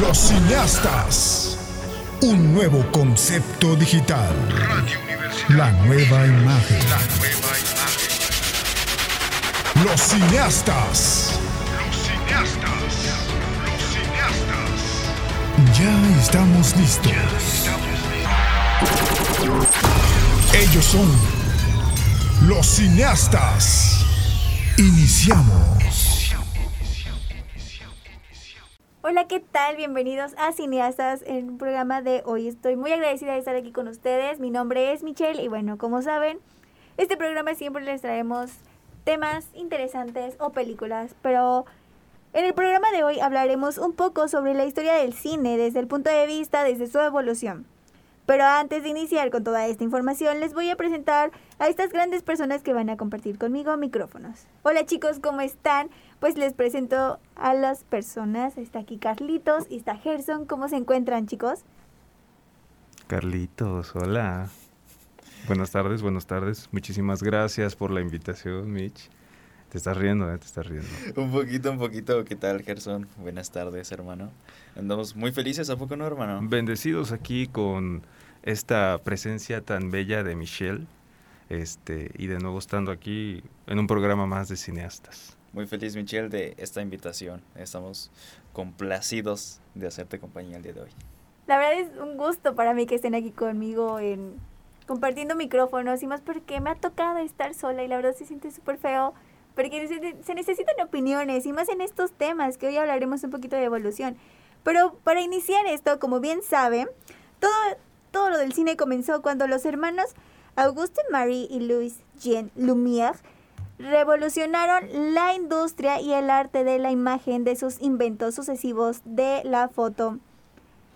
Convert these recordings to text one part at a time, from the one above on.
Los cineastas. Un nuevo concepto digital. La nueva imagen. Los cineastas. Los cineastas. Los cineastas. Ya estamos listos. Ellos son los cineastas. Iniciamos. Hola, ¿qué tal? Bienvenidos a Cineastas en un programa de hoy. Estoy muy agradecida de estar aquí con ustedes. Mi nombre es Michelle y bueno, como saben, este programa siempre les traemos temas interesantes o películas, pero en el programa de hoy hablaremos un poco sobre la historia del cine desde el punto de vista desde su evolución. Pero antes de iniciar con toda esta información, les voy a presentar a estas grandes personas que van a compartir conmigo micrófonos. Hola chicos, ¿cómo están? Pues les presento a las personas. Está aquí Carlitos y está Gerson. ¿Cómo se encuentran chicos? Carlitos, hola. Buenas tardes, buenas tardes. Muchísimas gracias por la invitación, Mitch. Te estás riendo, ¿eh? Te estás riendo. Un poquito, un poquito. ¿Qué tal, Gerson? Buenas tardes, hermano. Andamos muy felices, ¿a poco no, hermano? Bendecidos aquí con esta presencia tan bella de Michelle. Este, y de nuevo estando aquí en un programa más de cineastas. Muy feliz, Michelle, de esta invitación. Estamos complacidos de hacerte compañía el día de hoy. La verdad es un gusto para mí que estén aquí conmigo en compartiendo micrófonos y más porque me ha tocado estar sola y la verdad se siente súper feo porque se, se necesitan opiniones y más en estos temas que hoy hablaremos un poquito de evolución. Pero para iniciar esto, como bien saben, todo, todo lo del cine comenzó cuando los hermanos Auguste Marie y Louis Jean Lumière revolucionaron la industria y el arte de la imagen de sus inventos sucesivos de la foto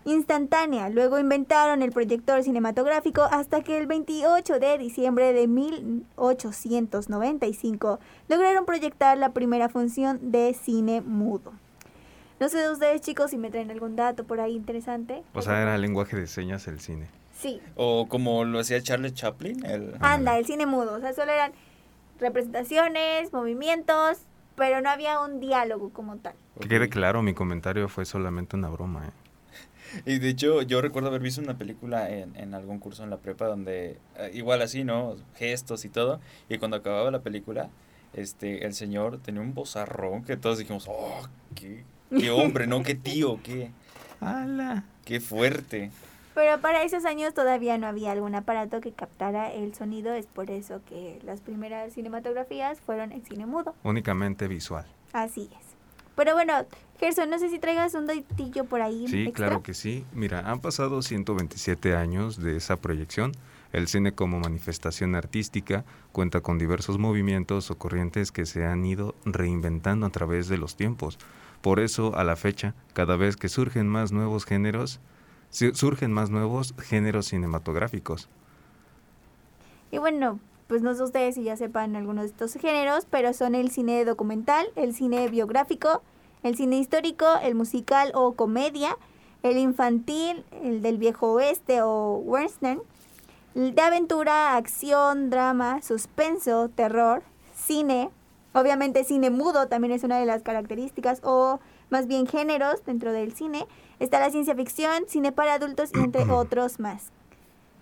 instantánea. Luego inventaron el proyector cinematográfico hasta que el 28 de diciembre de 1895 lograron proyectar la primera función de cine mudo. No sé de ustedes chicos si me traen algún dato por ahí interesante. O sea, era lenguaje de señas el cine. Sí. O como lo hacía Charles Chaplin. El... Anda, el cine mudo. O sea, solo eran representaciones, movimientos, pero no había un diálogo como tal. Que quede claro, mi comentario fue solamente una broma, ¿eh? Y de hecho, yo recuerdo haber visto una película en, en algún curso en la prepa donde, eh, igual así, ¿no? Gestos y todo. Y cuando acababa la película, este, el señor tenía un bozarrón que todos dijimos, oh, qué, qué hombre, ¿no? Qué tío, qué, ¡Hala! qué fuerte. Pero para esos años todavía no había algún aparato que captara el sonido. Es por eso que las primeras cinematografías fueron en cine mudo. Únicamente visual. Así es. Pero bueno, Gerson, no sé si traigas un datillo por ahí. Sí, extra. claro que sí. Mira, han pasado 127 años de esa proyección. El cine como manifestación artística cuenta con diversos movimientos o corrientes que se han ido reinventando a través de los tiempos. Por eso, a la fecha, cada vez que surgen más nuevos géneros, su- surgen más nuevos géneros cinematográficos. Y bueno, pues no sé ustedes si ya sepan algunos de estos géneros, pero son el cine documental, el cine biográfico, el cine histórico, el musical o comedia, el infantil, el del viejo oeste o western, el de aventura, acción, drama, suspenso, terror, cine, obviamente cine mudo también es una de las características o más bien géneros dentro del cine. Está la ciencia ficción, cine para adultos y entre otros más.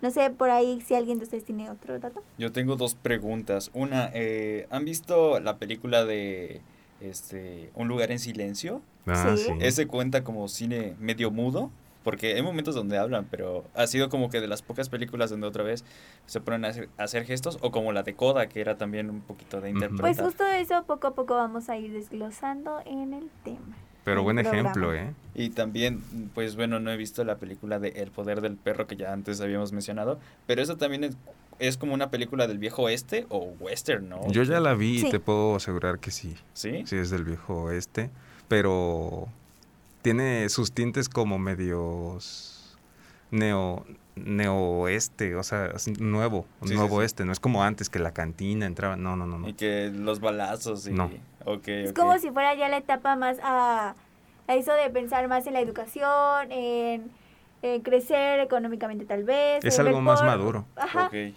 No sé por ahí si alguien de ustedes tiene otro dato. Yo tengo dos preguntas. Una, eh, ¿han visto la película de este Un lugar en silencio? Ah, Sí. sí. ¿Ese cuenta como cine medio mudo? Porque hay momentos donde hablan, pero ha sido como que de las pocas películas donde otra vez se ponen a hacer, a hacer gestos, o como la de Coda, que era también un poquito de Ujú. interpretar. Pues justo eso poco a poco vamos a ir desglosando en el tema. Pero buen programa. ejemplo, ¿eh? Y también, pues bueno, no he visto la película de El poder del perro que ya antes habíamos mencionado, pero eso también es, es como una película del viejo oeste o western, ¿no? Yo ya la vi Sí. y te puedo asegurar que sí. ¿Sí? Sí, es del viejo oeste, pero tiene sus tintes como medios neo neoeste, o sea, nuevo, Sí, nuevo sí. este, no es como antes que la cantina entraba, no, no, no, no. Y que los balazos y... No. Ok, Es como si fuera ya la etapa más a, a eso de pensar más en la educación, en, en crecer económicamente tal vez. Es algo más maduro. Ajá. Ok.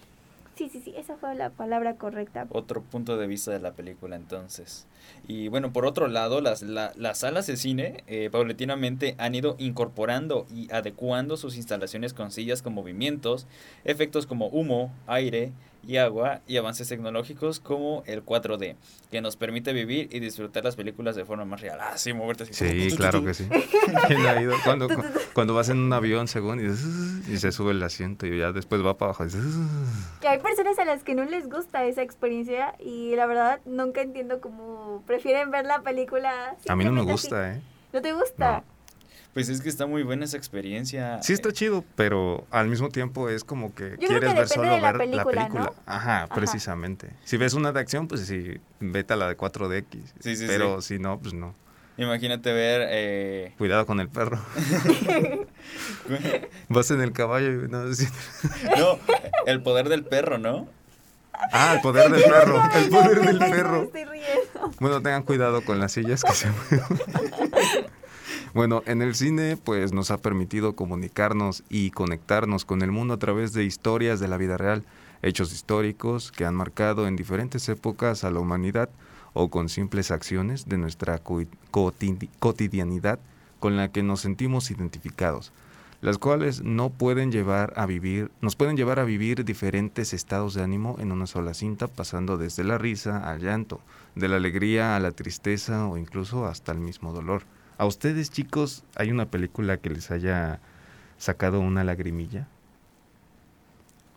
Sí, sí, sí, esa fue la palabra correcta. Otro punto de vista de la película entonces. Y bueno, por otro lado, las, la- las salas de cine eh, paulatinamente han ido incorporando y adecuando sus instalaciones con sillas con movimientos, efectos como humo, aire y agua y avances tecnológicos como el 4D, que nos permite vivir y disfrutar las películas de forma más real. Ah, sí, moverte así. Sí, claro que sí. ¿Quién ha ido? Cuando, cu- cuando vas en un avión, según, y, dices, y se sube el asiento y ya después va para abajo. y dices, Que hay personas a las que no les gusta esa experiencia y la verdad nunca entiendo cómo prefieren ver la película. A mí no me así. gusta, ¿eh? ¿No te gusta? Pues es que está muy buena esa experiencia. Sí está chido, pero al mismo tiempo es como que quieres que ver solo de la ver película, la ¿no? película. Ajá, Ajá. precisamente. Si ves una de acción, pues sí, vete a la de 4DX. Sí, sí, pero si no, pues no. Imagínate ver... eh, Cuidado con el perro. Vas en el caballo y no, no, el poder del perro, ¿no? Ah, el poder del perro. El poder del perro. estoy riendo. Bueno, tengan cuidado con las sillas que se mueven. Bueno, en el cine pues nos ha permitido comunicarnos y conectarnos con el mundo a través de historias de la vida real, hechos históricos que han marcado en diferentes épocas a la humanidad o con simples acciones de nuestra co- cotidi- cotidianidad con la que nos sentimos identificados, las cuales no pueden llevar a vivir, nos pueden llevar a vivir diferentes estados de ánimo en una sola cinta, pasando desde la risa al llanto, de la alegría a la tristeza o incluso hasta el mismo dolor. ¿A ustedes, chicos, hay una película que les haya sacado una lagrimilla?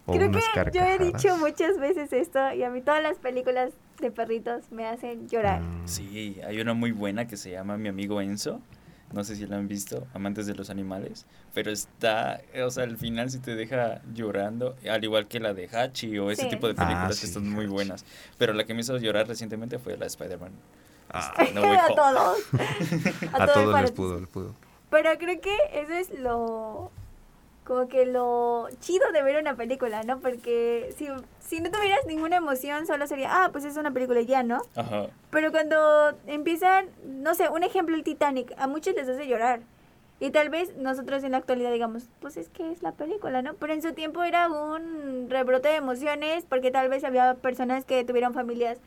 ¿O Creo unas que yo he carcajadas? dicho muchas veces esto y a mí todas las películas de perritos me hacen llorar. Mm, Sí, hay una muy buena que se llama Mi amigo Enzo. No sé si la han visto, amantes de los animales. Pero está, o sea, al final sí te deja llorando, al igual que la de Hachi o ese Sí. tipo de Ah, películas sí, que están muy buenas. Pero la que me hizo llorar recientemente fue la de Spider-Man. Ah, No a todos. a todos todos para les pudo, les pudo. Pero creo que eso es lo. Como que lo chido de ver una película, ¿no? Porque si, si no tuvieras ninguna emoción, solo sería, ah, pues es una película y ya, ¿no? Ajá. Pero cuando empiezan, no sé, un ejemplo, el Titanic, a muchos les hace llorar. Y tal vez nosotros en la actualidad digamos, pues es que es la película, ¿no? Pero en su tiempo era un rebrote de emociones porque tal vez había personas que tuvieron familias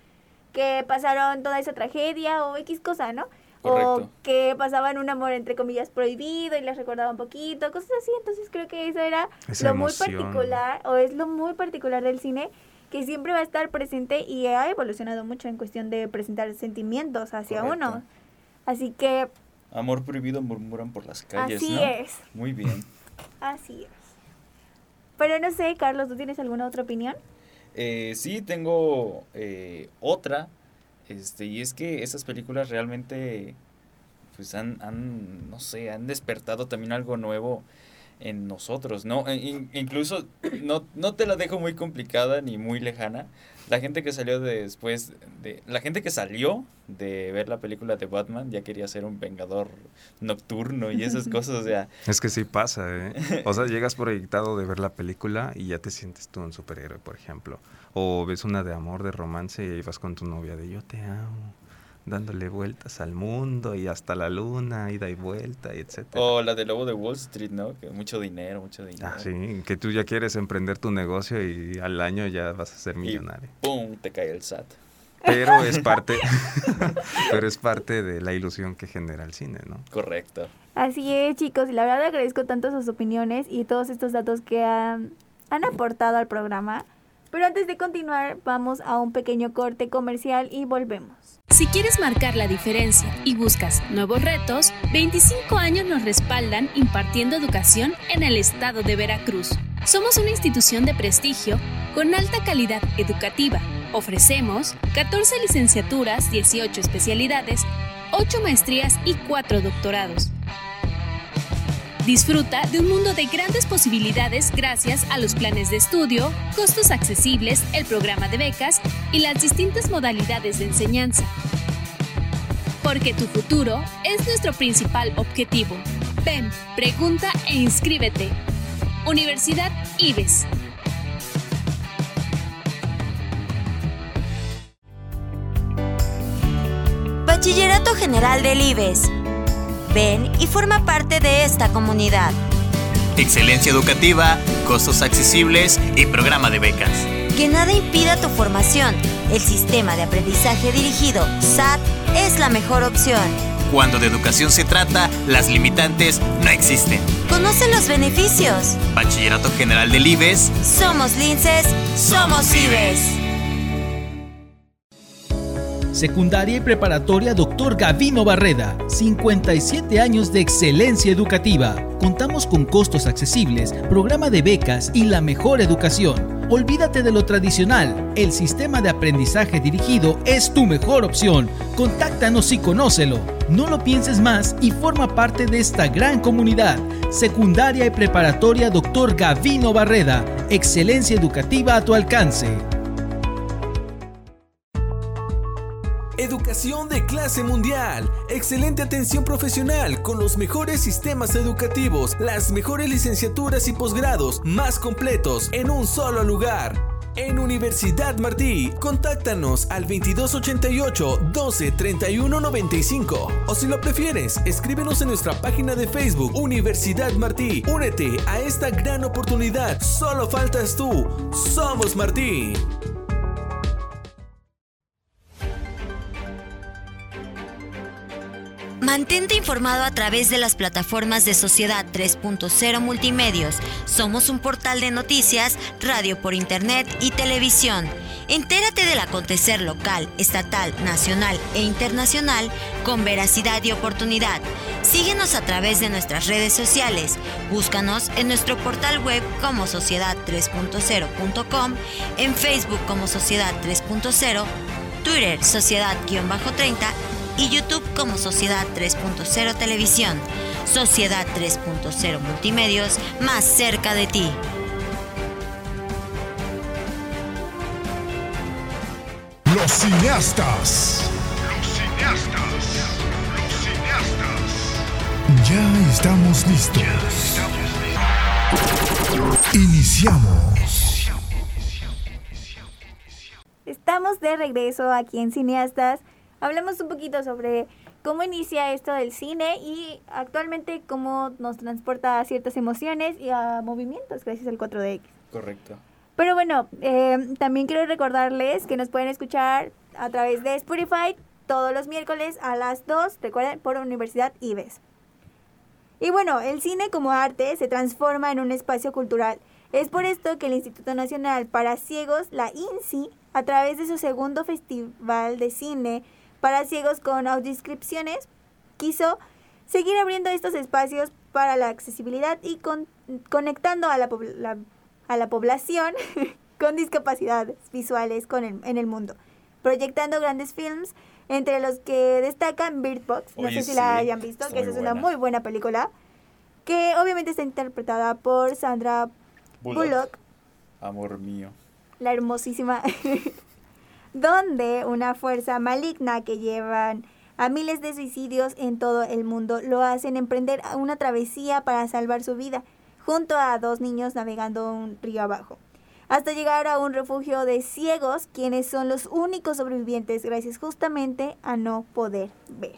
que pasaron toda esa tragedia o X cosa, ¿no? O Correcto. que pasaban un amor entre comillas prohibido y les recordaba un poquito, cosas así. Entonces creo que eso era Esa lo muy particular o es lo muy particular del cine que siempre va a estar presente y ha evolucionado mucho en cuestión de presentar sentimientos hacia Correcto. uno. Así que Amor prohibido murmuran por las calles, así ¿no? es, Muy bien. así es. Pero no sé, Carlos, ¿tú tienes alguna otra opinión? Eh, sí, tengo eh, otra. Este, y es que esas películas realmente pues han, han, no sé, han despertado también algo nuevo en nosotros, ¿no? E- in- incluso no, no te la dejo muy complicada ni muy lejana. La gente que salió después de la gente que salió de ver la película de Batman ya quería ser un vengador nocturno y esas cosas, o sea, Es que sí pasa, ¿eh? O sea, llegas proyectado de ver la película y ya te sientes tú un superhéroe, por ejemplo. O ves una de amor, de romance y vas con tu novia de yo te amo, dándole vueltas al mundo y hasta la luna, ida y vuelta, y etcétera. o la de Lobo de Wall Street, ¿no? Que mucho dinero, mucho dinero. Ah, sí, que tú ya quieres emprender tu negocio y al año ya vas a ser Y millonario. ¡pum! te cae el SAT. Pero es parte, pero es parte de la ilusión que genera el cine, ¿no? Correcto. Así es, chicos, y la verdad agradezco tanto sus opiniones y todos estos datos que han, han aportado al programa. Pero antes de continuar, vamos a un pequeño corte comercial y volvemos. Si quieres marcar la diferencia y buscas nuevos retos, 25 años nos respaldan impartiendo educación en el estado de Veracruz. Somos una institución de prestigio con alta calidad educativa. Ofrecemos 14 licenciaturas, 18 especialidades, 8 maestrías y 4 doctorados. Disfruta de un mundo de grandes posibilidades gracias a los planes de estudio, costos accesibles, el programa de becas y las distintas modalidades de enseñanza. Porque tu futuro es nuestro principal objetivo. Ven, pregunta e inscríbete. Universidad IBES. Bachillerato General del IBES. Ven y forma parte de esta comunidad. Excelencia educativa, costos accesibles y programa de becas. Que nada impida tu formación. El sistema de aprendizaje dirigido, SAT, es la mejor opción. Cuando de educación se trata, las limitantes no existen. Conoce los beneficios. Bachillerato General del IBES. Somos linces, somos IBES. Secundaria y preparatoria Dr. Gavino Barreda. 57 años de excelencia educativa. Contamos con costos accesibles, programa de becas y la mejor educación. Olvídate de lo tradicional. El sistema de aprendizaje dirigido es tu mejor opción. Contáctanos y conócelo. No lo pienses más y forma parte de esta gran comunidad. Secundaria y preparatoria Dr. Gavino Barreda. Excelencia educativa a tu alcance. De clase mundial. Excelente atención profesional con los mejores sistemas educativos, las mejores licenciaturas y posgrados más completos en un solo lugar. En Universidad Martí, contáctanos al 2288 12 31 95 o si lo prefieres, escríbenos en nuestra página de Facebook Universidad Martí. Únete a esta gran oportunidad. Solo faltas tú. Somos Martí. Mantente informado a través de las plataformas de Sociedad 3.0 Multimedios. Somos un portal de noticias, radio por internet y televisión. Entérate del acontecer local, estatal, nacional e internacional con veracidad y oportunidad. Síguenos a través de nuestras redes sociales. Búscanos en nuestro portal web como sociedad3.0.com, en Facebook como Sociedad 3.0, Twitter Sociedad-30 y YouTube como Sociedad 3.0 Televisión. Sociedad 3.0 Multimedios, más cerca de ti. Los cineastas. Los cineastas. Los cineastas. Ya estamos listos. Iniciamos. Estamos de regreso aquí en Cineastas. Hablemos un poquito sobre cómo inicia esto del cine y actualmente cómo nos transporta a ciertas emociones y a movimientos gracias al 4DX. Correcto. Pero bueno, eh, también quiero recordarles que nos pueden escuchar a través de Spotify todos los miércoles a las 2, recuerden, por Universidad IBES. Y bueno, el cine como arte se transforma en un espacio cultural. Es por esto que el Instituto Nacional para Ciegos, la INSI, a través de su segundo festival de cine para ciegos con audioscripciones, quiso seguir abriendo estos espacios para la accesibilidad y con, conectando a la, la- a la población con discapacidades visuales con el- en el mundo, proyectando grandes films, entre los que destacan Bird Box, no Oye, sé si la hayan visto, que esa es una muy buena película, que obviamente está interpretada por Sandra Bullock. Bullock Amor mío. la hermosísima, donde una fuerza maligna que llevan a miles de suicidios en todo el mundo lo hacen emprender una travesía para salvar su vida, junto a dos niños navegando un río abajo, hasta llegar a un refugio de ciegos, quienes son los únicos sobrevivientes gracias justamente a no poder ver.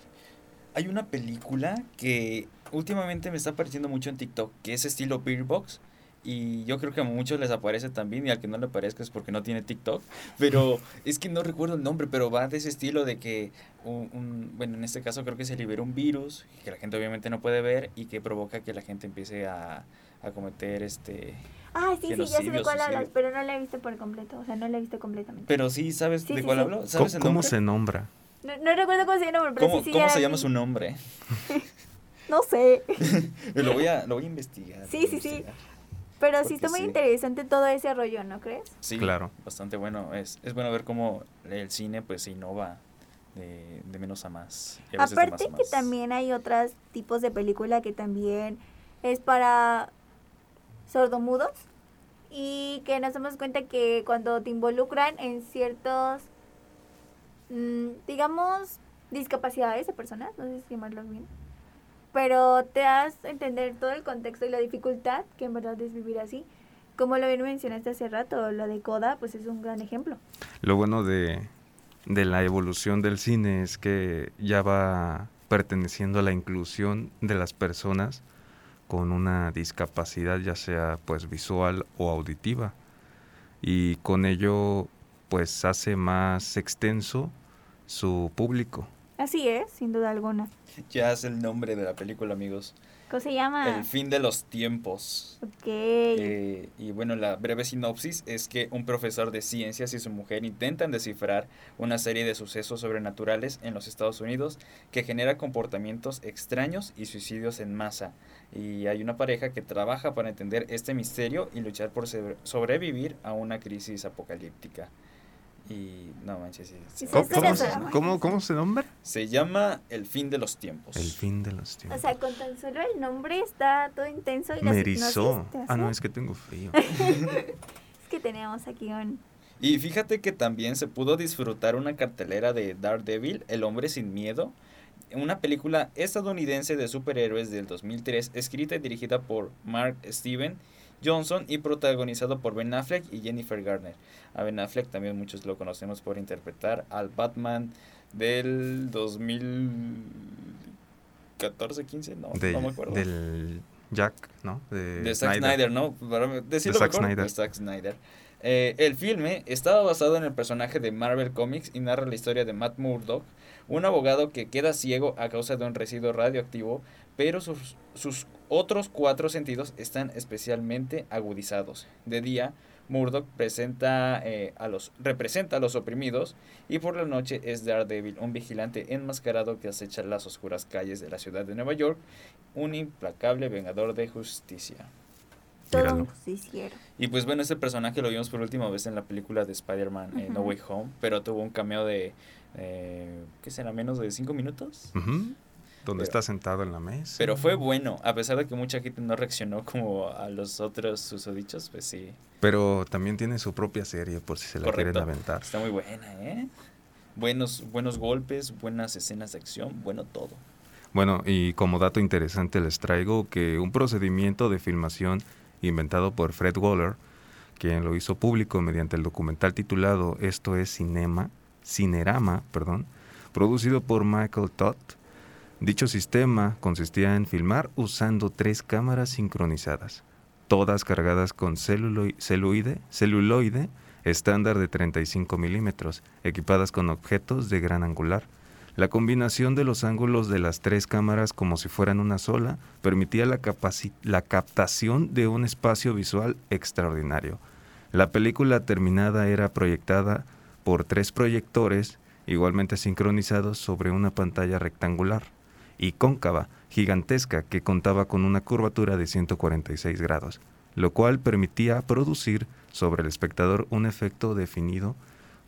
Hay una película que últimamente me está apareciendo mucho en TikTok, que es estilo Beer Box. Y yo creo que a muchos les aparece también, y al que no le aparezca es porque no tiene TikTok. Pero es que no recuerdo el nombre, pero va de ese estilo de que, un, un- bueno, en este caso creo que se libera un virus, que la gente obviamente no puede ver, y que provoca que la gente empiece a, a cometer este... Ah, sí, sí, ya sé de cuál hablas, pero no la he visto por completo, o sea, no la he visto completamente. Pero sí, ¿sabes Sí, de sí, cuál sí. hablo? ¿Cómo, ¿Sabes el cómo se nombra? No, no recuerdo cómo se llama, pero ¿Cómo, sí, sí, cómo se la llama su nombre? No sé. lo, voy a, lo voy a investigar. Sí, sí, sí. Pero sí está muy sí. interesante todo ese rollo, ¿no crees? Sí, Claro. Bastante bueno. Es, es bueno ver cómo el cine pues se innova de, de menos a más. a de Aparte más a que más. también hay otros tipos de película que también es para sordomudos y que nos damos cuenta que cuando te involucran en ciertos, mm, digamos, discapacidades de personas, no sé si llamarlos bien, pero te das a entender todo el contexto y la dificultad que en verdad es vivir así. Como lo bien mencionaste hace rato, la de Coda, pues es un gran ejemplo. Lo bueno de, de la evolución del cine es que ya va perteneciendo a la inclusión de las personas con una discapacidad ya sea pues visual o auditiva y con ello pues hace más extenso su público. Así es, sin duda alguna. Ya es el nombre de la película, amigos. ¿Cómo se llama? El fin de los tiempos. Ok. Eh, y bueno, la breve sinopsis es que un profesor de ciencias y su mujer intentan descifrar una serie de sucesos sobrenaturales en los Estados Unidos que genera comportamientos extraños y suicidios en masa. Y hay una pareja que trabaja para entender este misterio y luchar por sobre- sobrevivir a una crisis apocalíptica. Y no manches, sí, sí. ¿Cómo, cómo se- cómo- cómo se nombra? Se llama El fin de los tiempos. El fin de los O tiempos. sea, con tan solo el nombre está todo intenso y Me erizó. Ah, no, es que tengo frío. Es que tenemos aquí un... Y fíjate que también se pudo disfrutar una cartelera de Daredevil, El hombre sin miedo, una película estadounidense de superhéroes del 2003, escrita y dirigida por Mark Steven Johnson y protagonizado por Ben Affleck y Jennifer Garner. A Ben Affleck también muchos lo conocemos por interpretar al Batman del 2014, 15, no, De- no me acuerdo. Del Jack, ¿no? De, De Zack Snyder, ¿no? Para decirlo Zack mejor, Snyder. de Zack Snyder. Eh, el filme estaba basado en el personaje de Marvel Comics y narra la historia de Matt Murdock, un abogado que queda ciego a causa de un residuo radioactivo, pero sus, sus otros cuatro sentidos están especialmente agudizados. De día, Murdock presenta, eh, a los, representa a los oprimidos y por la noche es Daredevil, un vigilante enmascarado que acecha las oscuras calles de la ciudad de Nueva York, un implacable vengador de justicia. Todo Míralo. un justiciero. Y pues bueno, este personaje lo vimos por última vez en la película de Spider-Man eh, No. Way Home, pero tuvo un cameo de, eh, ¿qué será? Menos de cinco minutos. Ujú. Donde Pero- está sentado en la mesa. Pero fue bueno, a pesar de que mucha gente no reaccionó como a los otros susodichos, pues sí, Pero también tiene su propia serie por si se la quieren correcto. aventar. Está muy buena, ¿eh? Buenos, buenos golpes, buenas escenas de acción, bueno todo. Bueno, y como dato interesante les traigo que un procedimiento de filmación inventado por Fred Waller, quien lo hizo público mediante el documental titulado Esto es Cinema, Cinerama, perdón, producido por Michael Todd. Dicho sistema consistía en filmar usando tres cámaras sincronizadas, todas cargadas con celuloi- celuloide, celuloide estándar de 35 milímetros, equipadas con objetos de gran angular. La combinación de los ángulos de las tres cámaras como si fueran una sola permitía la captación de un espacio visual extraordinario. La película terminada era proyectada por tres proyectores igualmente sincronizados sobre una pantalla rectangular y cóncava, gigantesca, que contaba con una curvatura de 146 grados, lo cual permitía producir sobre el espectador un efecto definido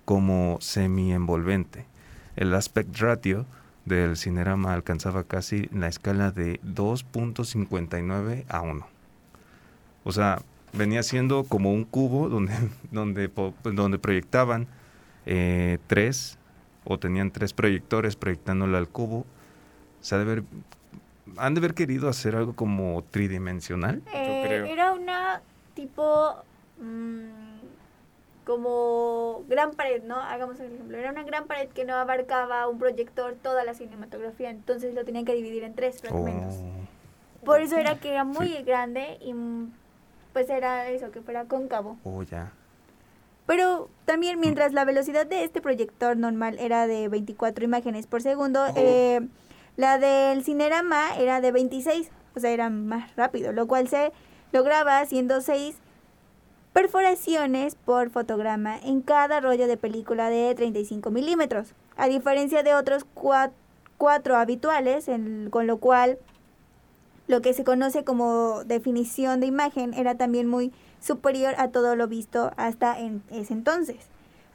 como semi-envolvente. El aspect ratio del cinerama alcanzaba casi la escala de 2.59 a 1. O sea, venía siendo como un cubo donde, donde, po- donde proyectaban eh, tres o tenían tres proyectores proyectándolo al cubo. O sea, de haber, han de haber querido hacer algo como tridimensional. Eh, creo. Era una tipo mm, como gran pared, ¿no? Hagamos el ejemplo. Era una gran pared que no abarcaba un proyector toda la cinematografía, entonces lo tenían que dividir en tres fragmentos. Oh, Por eso era que era muy grande y mm, pues era eso, que fuera cóncavo. oh, ya. Pero también mientras la velocidad de este proyector normal era de 24 imágenes por segundo, Oh. eh, la del Cinerama era de 26, o sea, era más rápido, lo cual se lograba haciendo 6 perforaciones por fotograma en cada rollo de película de 35 milímetros, a diferencia de otros cua- cuatro habituales, en- con lo cual lo que se conoce como definición de imagen era también muy superior a todo lo visto hasta en ese entonces.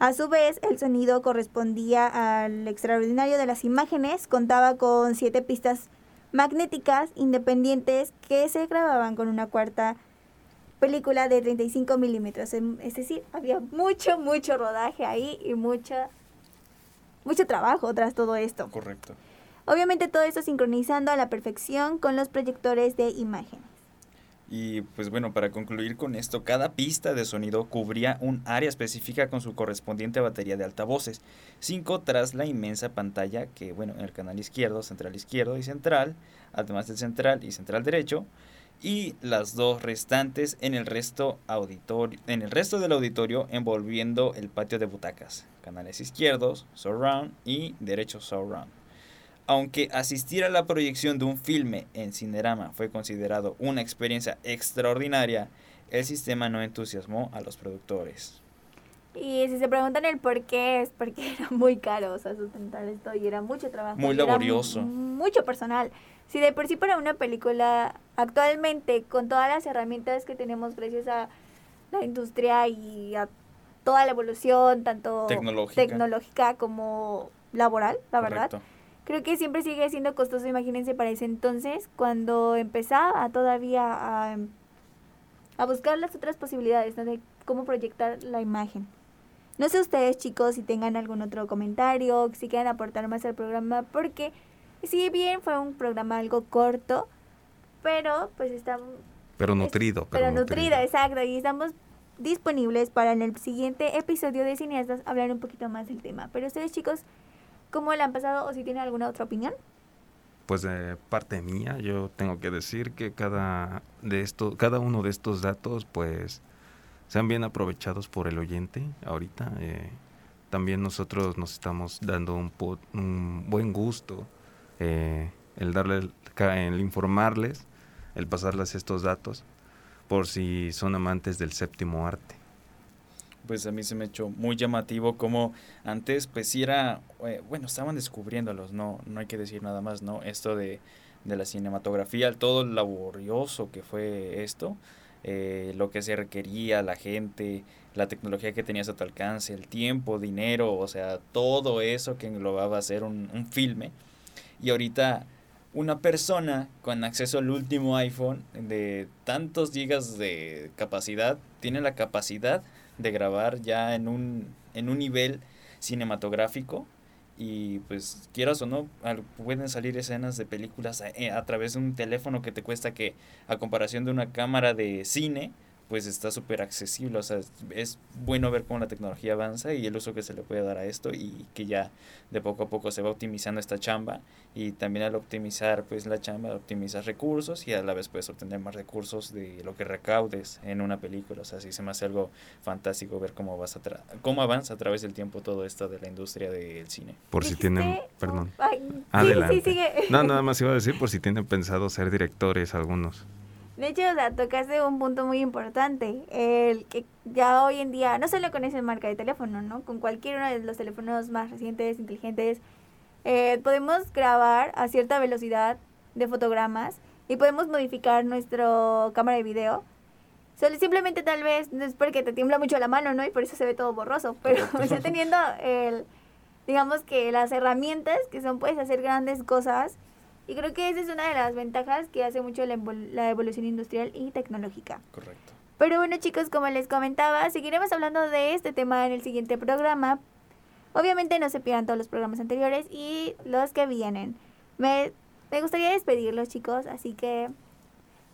A su vez, el sonido correspondía al extraordinario de las imágenes, contaba con siete pistas magnéticas independientes que se grababan con una cuarta película de 35 milímetros. Em- Es decir, había mucho, mucho rodaje ahí y mucha, mucho trabajo tras todo esto. Correcto. Obviamente todo esto sincronizando a la perfección con los proyectores de imágenes. Y pues bueno, para concluir con esto, cada pista de sonido cubría un área específica con su correspondiente batería de altavoces. Cinco tras la inmensa pantalla que, bueno, en el canal izquierdo, central izquierdo y central, además del central y central derecho. y las dos restantes en el resto auditorio, en el resto del auditorio envolviendo el patio de butacas, canales izquierdos, surround y derechos surround. Aunque asistir a la proyección de un filme en Cinerama fue considerado una experiencia extraordinaria, el sistema no entusiasmó a los productores. Y si se preguntan el por qué, es porque era muy caro, o sea, sustentar esto y era mucho trabajo. Muy laborioso. mu- mucho personal. Si de por sí para una película, actualmente, con todas las herramientas que tenemos gracias a la industria y a toda la evolución, tanto Tecnológica. tecnológica como laboral, la verdad. Creo que siempre sigue siendo costoso, imagínense, para ese entonces, cuando empezaba todavía a, a buscar las otras posibilidades ¿no? de cómo proyectar la imagen. No sé ustedes, chicos, si tengan algún otro comentario, si quieren aportar más al programa, porque si bien fue un programa algo corto, pero pues está Pero nutrido. pero nutrido, exacto, y estamos disponibles para en el siguiente episodio de Cineastas hablar un poquito más del tema. Pero ustedes, chicos, ¿cómo le han pasado o si tienen alguna otra opinión? Pues de parte mía, yo tengo que decir que cada de estos, cada uno de estos datos, pues, sean bien aprovechados por el oyente. Ahorita, eh, también nosotros nos estamos dando un, buen gusto eh, el darle, el informarles, el pasarles estos datos, por si son amantes del séptimo arte. Pues a mí se me echó muy llamativo como antes pues era, eh, bueno, estaban descubriéndolos, no, no hay que decir nada más, ¿no? Esto de, de la cinematografía, todo lo laborioso que fue esto, eh, lo que se requería, la gente, la tecnología que tenías a tu alcance, el tiempo, dinero, o sea, todo eso que englobaba hacer un, un filme. Y ahorita una persona con acceso al último iPhone de tantos gigas de capacidad tiene la capacidad de grabar ya en un, en un nivel cinematográfico y pues quieras o no pueden salir escenas de películas a, eh, a través de un teléfono que te cuesta que a comparación de una cámara de cine pues está súper accesible, o sea, es, bueno ver cómo la tecnología avanza y el uso que se le puede dar a esto y que ya de poco a poco se va optimizando esta chamba y también al optimizar pues la chamba optimizas recursos y a la vez puedes obtener más recursos de lo que recaudes en una película, o sea, sí se me hace algo fantástico ver cómo vas a tra- cómo avanza a través del tiempo todo esto de la industria del cine. Por si tienen, Dijiste- perdón. Ay, sí, Adelante. sí, sigue. No, nada más iba a decir por si tienen pensado ser directores algunos. De hecho, o sea, tocaste un punto muy importante, el que ya hoy en día, no solo con esa marca de teléfono, ¿no? Con cualquier uno de los teléfonos más recientes, inteligentes, eh, podemos grabar a cierta velocidad de fotogramas y podemos modificar nuestra cámara de video. Solo simplemente tal vez, no es porque te tiembla mucho la mano, ¿no? Y por eso se ve todo borroso, pero ya teniendo el, digamos que las herramientas que son, puedes hacer grandes cosas y creo que esa es una de las ventajas que hace mucho la, evol- la evolución industrial y tecnológica. Correcto. Pero bueno chicos, como les comentaba, seguiremos hablando de este tema en el siguiente programa. Obviamente no se pierdan todos los programas anteriores y los que vienen. Me, me gustaría despedirlos chicos, así que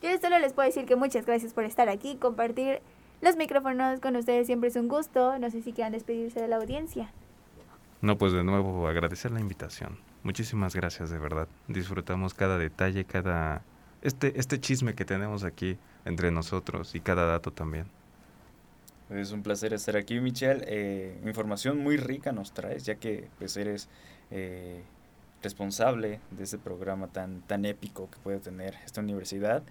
yo solo les puedo decir que muchas gracias por estar aquí, compartir los micrófonos con ustedes siempre es un gusto. No sé si quieran despedirse de la audiencia. No, pues de nuevo agradecer la invitación. Muchísimas gracias, de verdad. Disfrutamos cada detalle, cada este este chisme que tenemos aquí entre nosotros y cada dato también. Es un placer estar aquí, Michelle. Eh, información muy rica nos traes, ya que pues eres eh, responsable de este programa tan, tan épico que puede tener esta universidad.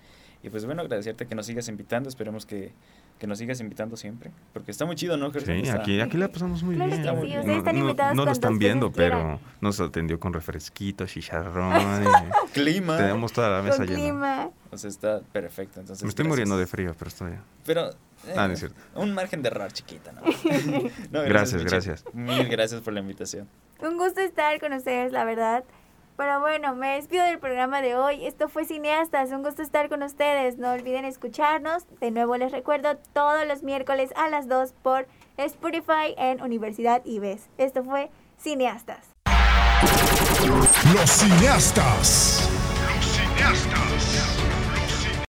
Y pues bueno, agradecerte que nos sigas invitando. Esperemos que, que nos sigas invitando siempre. Porque está muy chido, ¿no? Sí, aquí, aquí la pasamos muy Claro bien. que sí, No- ustedes están no, invitados no lo están viendo, quieran. pero nos atendió con refresquito, chicharrón. y Clima. tenemos toda la mesa Con llena. clima. O sea, está perfecto. Entonces, Me estoy gracias. muriendo de frío, pero estoy. Pero. eh, Ah, no es cierto. Un margen de error chiquita, ¿no? No, Gracias, gracias. Mil gracias por la invitación. Un gusto estar con ustedes, la verdad. Pero bueno, me despido del programa de hoy. Esto fue Cineastas. Un gusto estar con ustedes. No olviden escucharnos. De nuevo les recuerdo todos los miércoles a las 2 por Spotify en Universidad IBES. Esto fue Cineastas. Los cineastas. Los cineastas.